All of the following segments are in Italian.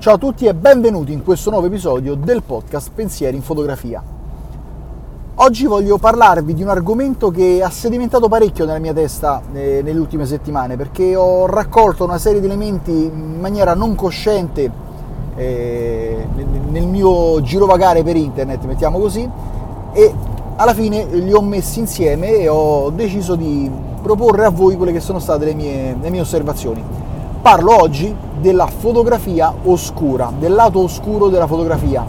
Ciao a tutti e benvenuti in questo nuovo episodio del podcast Pensieri in fotografia. Oggi voglio parlarvi di un argomento che ha sedimentato parecchio nella mia testa eh, nelle ultime settimane perché ho raccolto una serie di elementi in maniera non cosciente eh, nel mio girovagare per internet, mettiamo così, e alla fine li ho messi insieme e ho deciso di proporre a voi quelle che sono state le mie, le mie osservazioni. Parlo oggi della fotografia oscura, del lato oscuro della fotografia.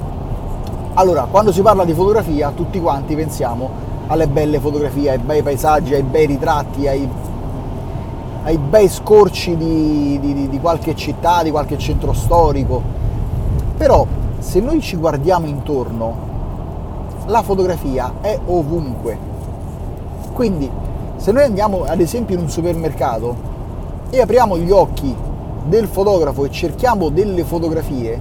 Allora, quando si parla di fotografia, tutti quanti pensiamo alle belle fotografie, ai bei paesaggi, ai bei ritratti, ai, ai bei scorci di, di, di qualche città, di qualche centro storico. Però, se noi ci guardiamo intorno, la fotografia è ovunque. Quindi, se noi andiamo ad esempio in un supermercato e apriamo gli occhi del fotografo e cerchiamo delle fotografie,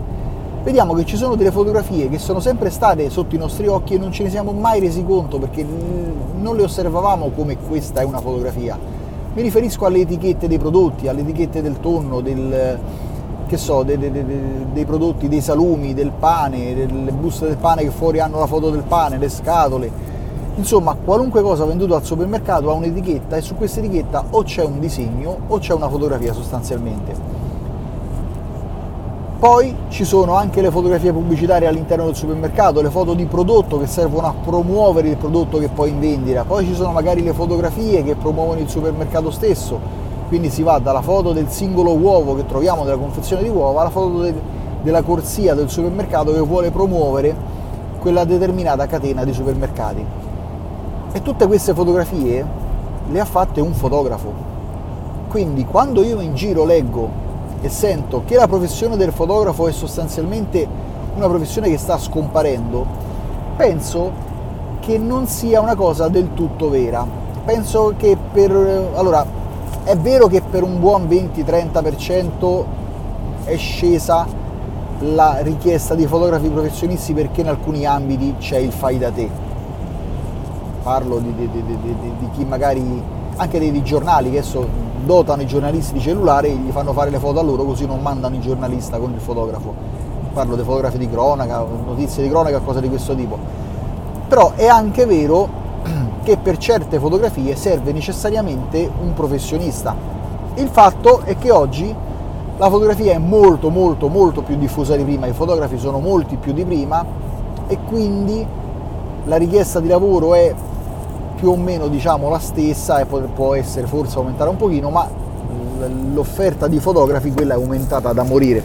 vediamo che ci sono delle fotografie che sono sempre state sotto i nostri occhi e non ce ne siamo mai resi conto perché non le osservavamo come questa è una fotografia. Mi riferisco alle etichette dei prodotti, alle etichette del tonno, del, so, dei, dei, dei, prodotti, dei salumi, del pane, delle buste del pane che fuori hanno la foto del pane, le scatole, Insomma, qualunque cosa venduto al supermercato ha un'etichetta e su questa etichetta o c'è un disegno o c'è una fotografia sostanzialmente. Poi ci sono anche le fotografie pubblicitarie all'interno del supermercato, le foto di prodotto che servono a promuovere il prodotto che poi in vendita. Poi ci sono magari le fotografie che promuovono il supermercato stesso. Quindi si va dalla foto del singolo uovo che troviamo nella confezione di uova alla foto de- della corsia del supermercato che vuole promuovere quella determinata catena di supermercati. E tutte queste fotografie le ha fatte un fotografo. Quindi quando io in giro leggo e sento che la professione del fotografo è sostanzialmente una professione che sta scomparendo, penso che non sia una cosa del tutto vera. Penso che per... Allora, è vero che per un buon 20-30% è scesa la richiesta di fotografi professionisti perché in alcuni ambiti c'è il fai da te parlo di, di, di, di chi magari, anche dei, giornali che adesso dotano i giornalisti di cellulare e gli fanno fare le foto a loro così non mandano il giornalista con il fotografo. Parlo dei fotografi di cronaca, notizie di cronaca, cose di questo tipo. Però è anche vero che per certe fotografie serve necessariamente un professionista. Il fatto è che oggi la fotografia è molto molto molto più diffusa di prima, i fotografi sono molti più di prima e quindi la richiesta di lavoro è più o meno diciamo la stessa e può essere forse aumentare un pochino, ma l'offerta di fotografi quella è aumentata da morire.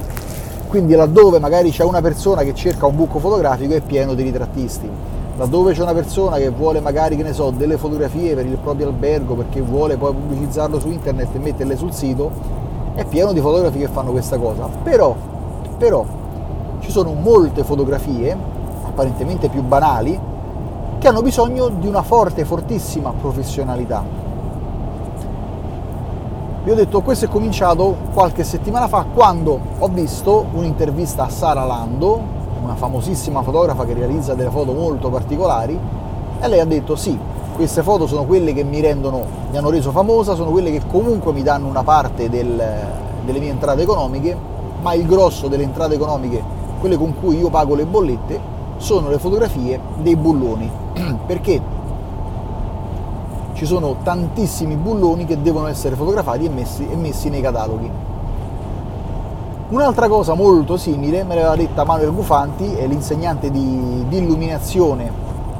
Quindi laddove magari c'è una persona che cerca un buco fotografico è pieno di ritrattisti. Laddove c'è una persona che vuole magari, che ne so, delle fotografie per il proprio albergo perché vuole poi pubblicizzarlo su internet e metterle sul sito, è pieno di fotografi che fanno questa cosa. Però, però ci sono molte fotografie, apparentemente più banali, che hanno bisogno di una forte, fortissima professionalità. Vi ho detto, questo è cominciato qualche settimana fa quando ho visto un'intervista a Sara Lando, una famosissima fotografa che realizza delle foto molto particolari, e lei ha detto sì, queste foto sono quelle che mi rendono, mi hanno reso famosa, sono quelle che comunque mi danno una parte del, delle mie entrate economiche, ma il grosso delle entrate economiche, quelle con cui io pago le bollette, sono le fotografie dei bulloni, perché ci sono tantissimi bulloni che devono essere fotografati e messi, e messi nei cataloghi. Un'altra cosa molto simile me l'aveva detta Manuel Gufanti, è l'insegnante di, di illuminazione,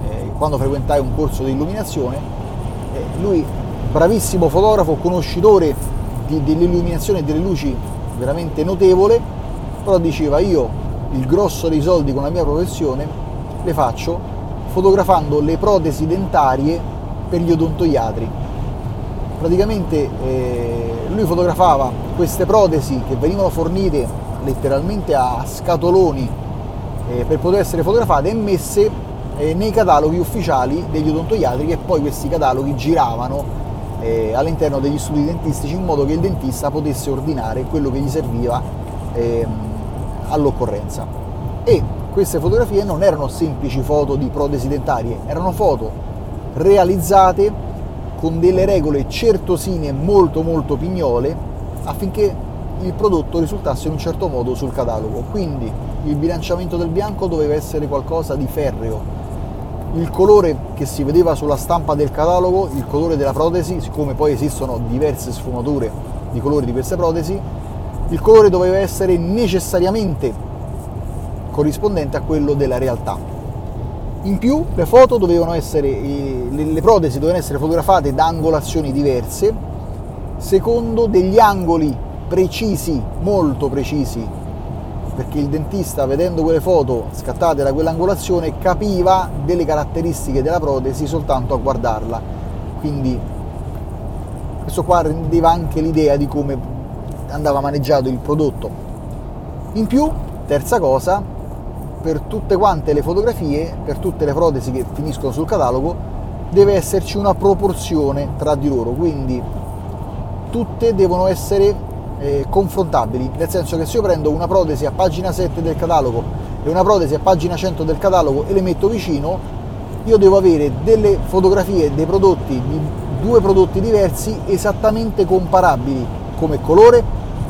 eh, quando frequentai un corso di illuminazione, eh, lui bravissimo fotografo, conoscitore di, dell'illuminazione e delle luci veramente notevole, però diceva io il grosso dei soldi con la mia professione le faccio fotografando le protesi dentarie per gli odontoiatri. Praticamente eh, lui fotografava queste protesi che venivano fornite letteralmente a scatoloni eh, per poter essere fotografate e messe eh, nei cataloghi ufficiali degli odontoiatri che poi questi cataloghi giravano eh, all'interno degli studi dentistici in modo che il dentista potesse ordinare quello che gli serviva ehm, all'occorrenza. E queste fotografie non erano semplici foto di protesi dentarie, erano foto realizzate con delle regole certosine molto molto pignole affinché il prodotto risultasse in un certo modo sul catalogo. Quindi il bilanciamento del bianco doveva essere qualcosa di ferreo. Il colore che si vedeva sulla stampa del catalogo, il colore della protesi, siccome poi esistono diverse sfumature di colori di queste protesi, il colore doveva essere necessariamente corrispondente a quello della realtà. In più le foto dovevano essere, le protesi dovevano essere fotografate da angolazioni diverse, secondo degli angoli precisi, molto precisi, perché il dentista vedendo quelle foto scattate da quell'angolazione capiva delle caratteristiche della protesi soltanto a guardarla. Quindi questo qua rendeva anche l'idea di come andava maneggiato il prodotto. In più, terza cosa, per tutte quante le fotografie, per tutte le protesi che finiscono sul catalogo, deve esserci una proporzione tra di loro, quindi tutte devono essere eh, confrontabili, nel senso che se io prendo una protesi a pagina 7 del catalogo e una protesi a pagina 100 del catalogo e le metto vicino, io devo avere delle fotografie dei prodotti di due prodotti diversi esattamente comparabili come colore,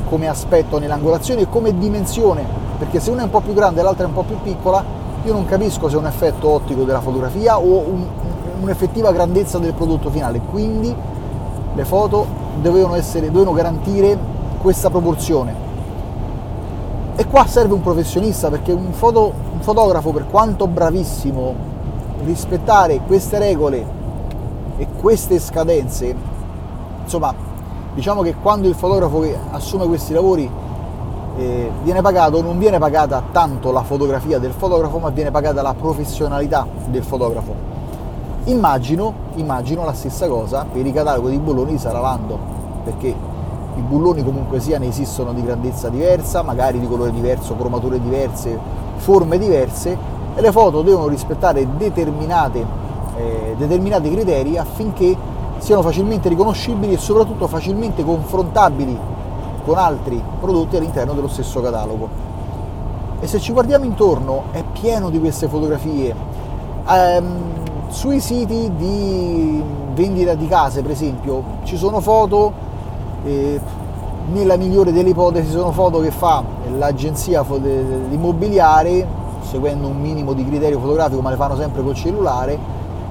come aspetto nell'angolazione e come dimensione, perché se una è un po' più grande e l'altra è un po' più piccola, io non capisco se è un effetto ottico della fotografia o un, un'effettiva grandezza del prodotto finale, quindi le foto dovevano, essere, dovevano garantire questa proporzione. E qua serve un professionista perché un, foto, un fotografo, per quanto bravissimo, rispettare queste regole e queste scadenze, insomma, diciamo che quando il fotografo assume questi lavori eh, viene pagato, non viene pagata tanto la fotografia del fotografo, ma viene pagata la professionalità del fotografo. Immagino, immagino la stessa cosa per i cataloghi di Bologna di Saralando, perché i bulloni comunque sia ne esistono di grandezza diversa, magari di colore diverso, cromature diverse, forme diverse e le foto devono rispettare eh, determinati criteri affinché siano facilmente riconoscibili e soprattutto facilmente confrontabili con altri prodotti all'interno dello stesso catalogo. E se ci guardiamo intorno è pieno di queste fotografie. Um, sui siti di vendita di case, per esempio, ci sono foto e nella migliore delle ipotesi sono foto che fa l'agenzia immobiliare seguendo un minimo di criterio fotografico ma le fanno sempre col cellulare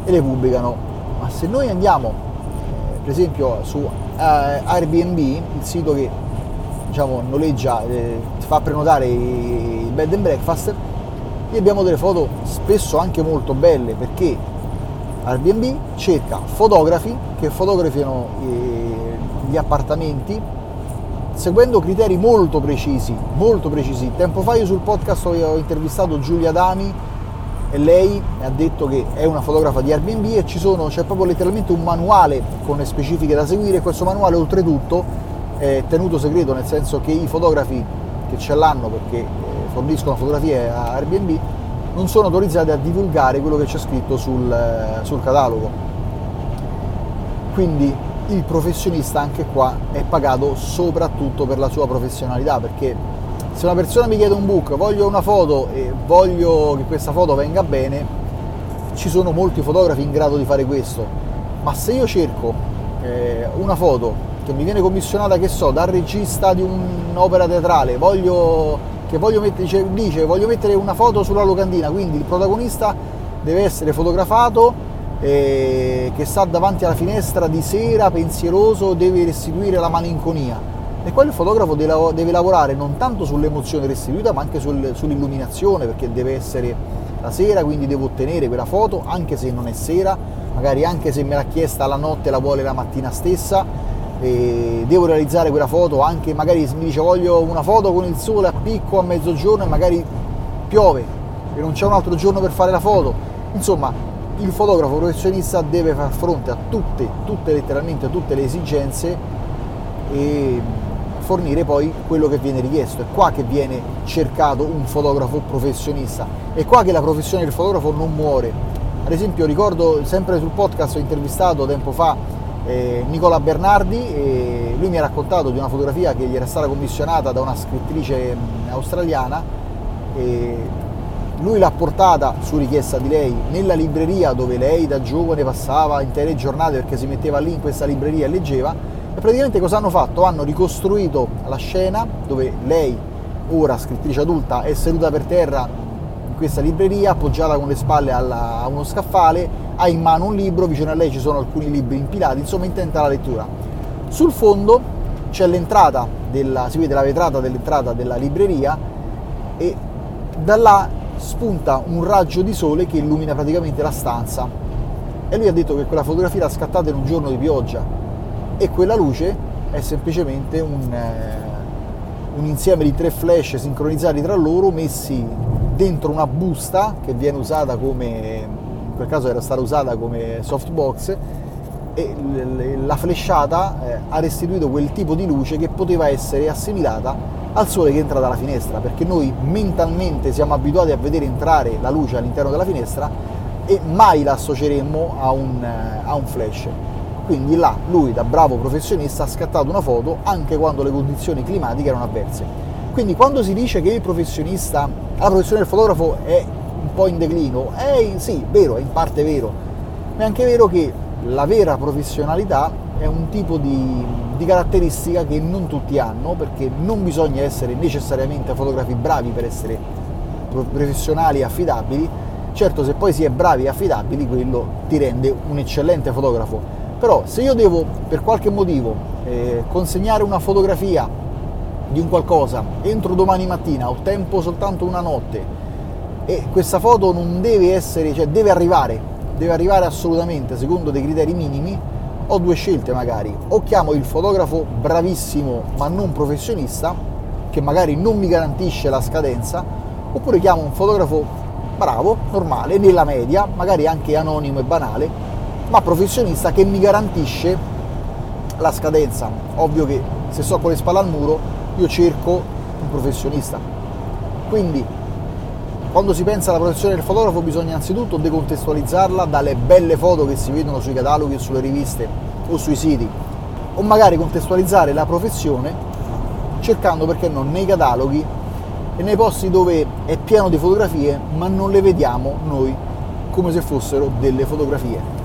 e le pubblicano ma se noi andiamo eh, per esempio su eh, Airbnb il sito che diciamo noleggia eh, fa prenotare il bed and breakfast lì abbiamo delle foto spesso anche molto belle perché Airbnb cerca fotografi che fotografino gli appartamenti seguendo criteri molto precisi, molto precisi. Tempo fa io sul podcast ho intervistato Giulia Dami e lei mi ha detto che è una fotografa di Airbnb e ci sono, c'è proprio letteralmente un manuale con le specifiche da seguire e questo manuale oltretutto è tenuto segreto, nel senso che i fotografi che ce l'hanno perché eh, forniscono fotografie a Airbnb non sono autorizzati a divulgare quello che c'è scritto sul, eh, sul catalogo. Quindi il professionista anche qua è pagato soprattutto per la sua professionalità perché se una persona mi chiede un book, voglio una foto e voglio che questa foto venga bene, ci sono molti fotografi in grado di fare questo, ma se io cerco eh, una foto che mi viene commissionata, che so, dal regista di un'opera teatrale, voglio, che voglio mettere, dice, dice voglio mettere una foto sulla locandina, quindi il protagonista deve essere fotografato eh, che sta davanti alla finestra di sera pensieroso deve restituire la malinconia. E poi il fotografo deve lavorare non tanto sull'emozione restituita ma anche sul, sull'illuminazione perché deve essere la sera, quindi devo ottenere quella foto anche se non è sera, magari anche se me l'ha chiesta la notte la vuole la mattina stessa. E devo realizzare quella foto anche magari se mi dice voglio una foto con il sole a picco a mezzogiorno e magari piove e non c'è un altro giorno per fare la foto insomma il fotografo professionista deve far fronte a tutte, tutte letteralmente a tutte le esigenze e fornire poi quello che viene richiesto. È qua che viene cercato un fotografo professionista, è qua che la professione del fotografo non muore. Ad esempio ricordo sempre sul podcast ho intervistato tempo fa eh, Nicola Bernardi e lui mi ha raccontato di una fotografia che gli era stata commissionata da una scrittrice australiana e lui l'ha portata su richiesta di lei nella libreria dove lei da giovane passava intere giornate perché si metteva lì in questa libreria e leggeva E praticamente cosa hanno fatto? Hanno ricostruito la scena dove lei, ora scrittrice adulta, è seduta per terra questa libreria, appoggiata con le spalle alla, a uno scaffale, ha in mano un libro, vicino a lei ci sono alcuni libri impilati, insomma intenta la lettura. Sul fondo c'è l'entrata, della, si vede la vetrata dell'entrata della libreria e da là spunta un raggio di sole che illumina praticamente la stanza. E lui ha detto che quella fotografia l'ha scattata in un giorno di pioggia e quella luce è semplicemente un, eh, un insieme di tre flash sincronizzati tra loro messi dentro una busta che viene usata come, in quel caso era stata usata come softbox e la flashata eh, ha restituito quel tipo di luce che poteva essere assimilata al sole che entra dalla finestra, perché noi mentalmente siamo abituati a vedere entrare la luce all'interno della finestra e mai la associeremmo a un, eh, a un flash. Quindi là lui, da bravo professionista, ha scattato una foto anche quando le condizioni climatiche erano avverse. Quindi quando si dice che il professionista, la professione del fotografo è un po' in declino, è sì, vero, è in parte vero, ma è anche vero che la vera professionalità è un tipo di, di, caratteristica che non tutti hanno perché non bisogna essere necessariamente fotografi bravi per essere professionali e affidabili. Certo se poi si è bravi e affidabili quello ti rende un eccellente fotografo. Però se io devo per qualche motivo eh, consegnare una fotografia di un qualcosa entro domani mattina ho tempo soltanto una notte e questa foto non deve essere cioè deve arrivare deve arrivare assolutamente secondo dei criteri minimi, ho due scelte magari. O chiamo il fotografo bravissimo ma non professionista, che magari non mi garantisce la scadenza, oppure chiamo un fotografo bravo, normale, nella media, magari anche anonimo e banale, ma professionista che mi garantisce la scadenza. Ovvio che se sto con le spalle al muro, io cerco un professionista. Quindi quando si pensa alla professione del fotografo bisogna anzitutto decontestualizzarla dalle belle foto che si vedono sui cataloghi sulle riviste o sui siti, o magari contestualizzare la professione cercando perché no nei cataloghi e nei posti dove è pieno di fotografie ma non le vediamo noi come se fossero delle fotografie.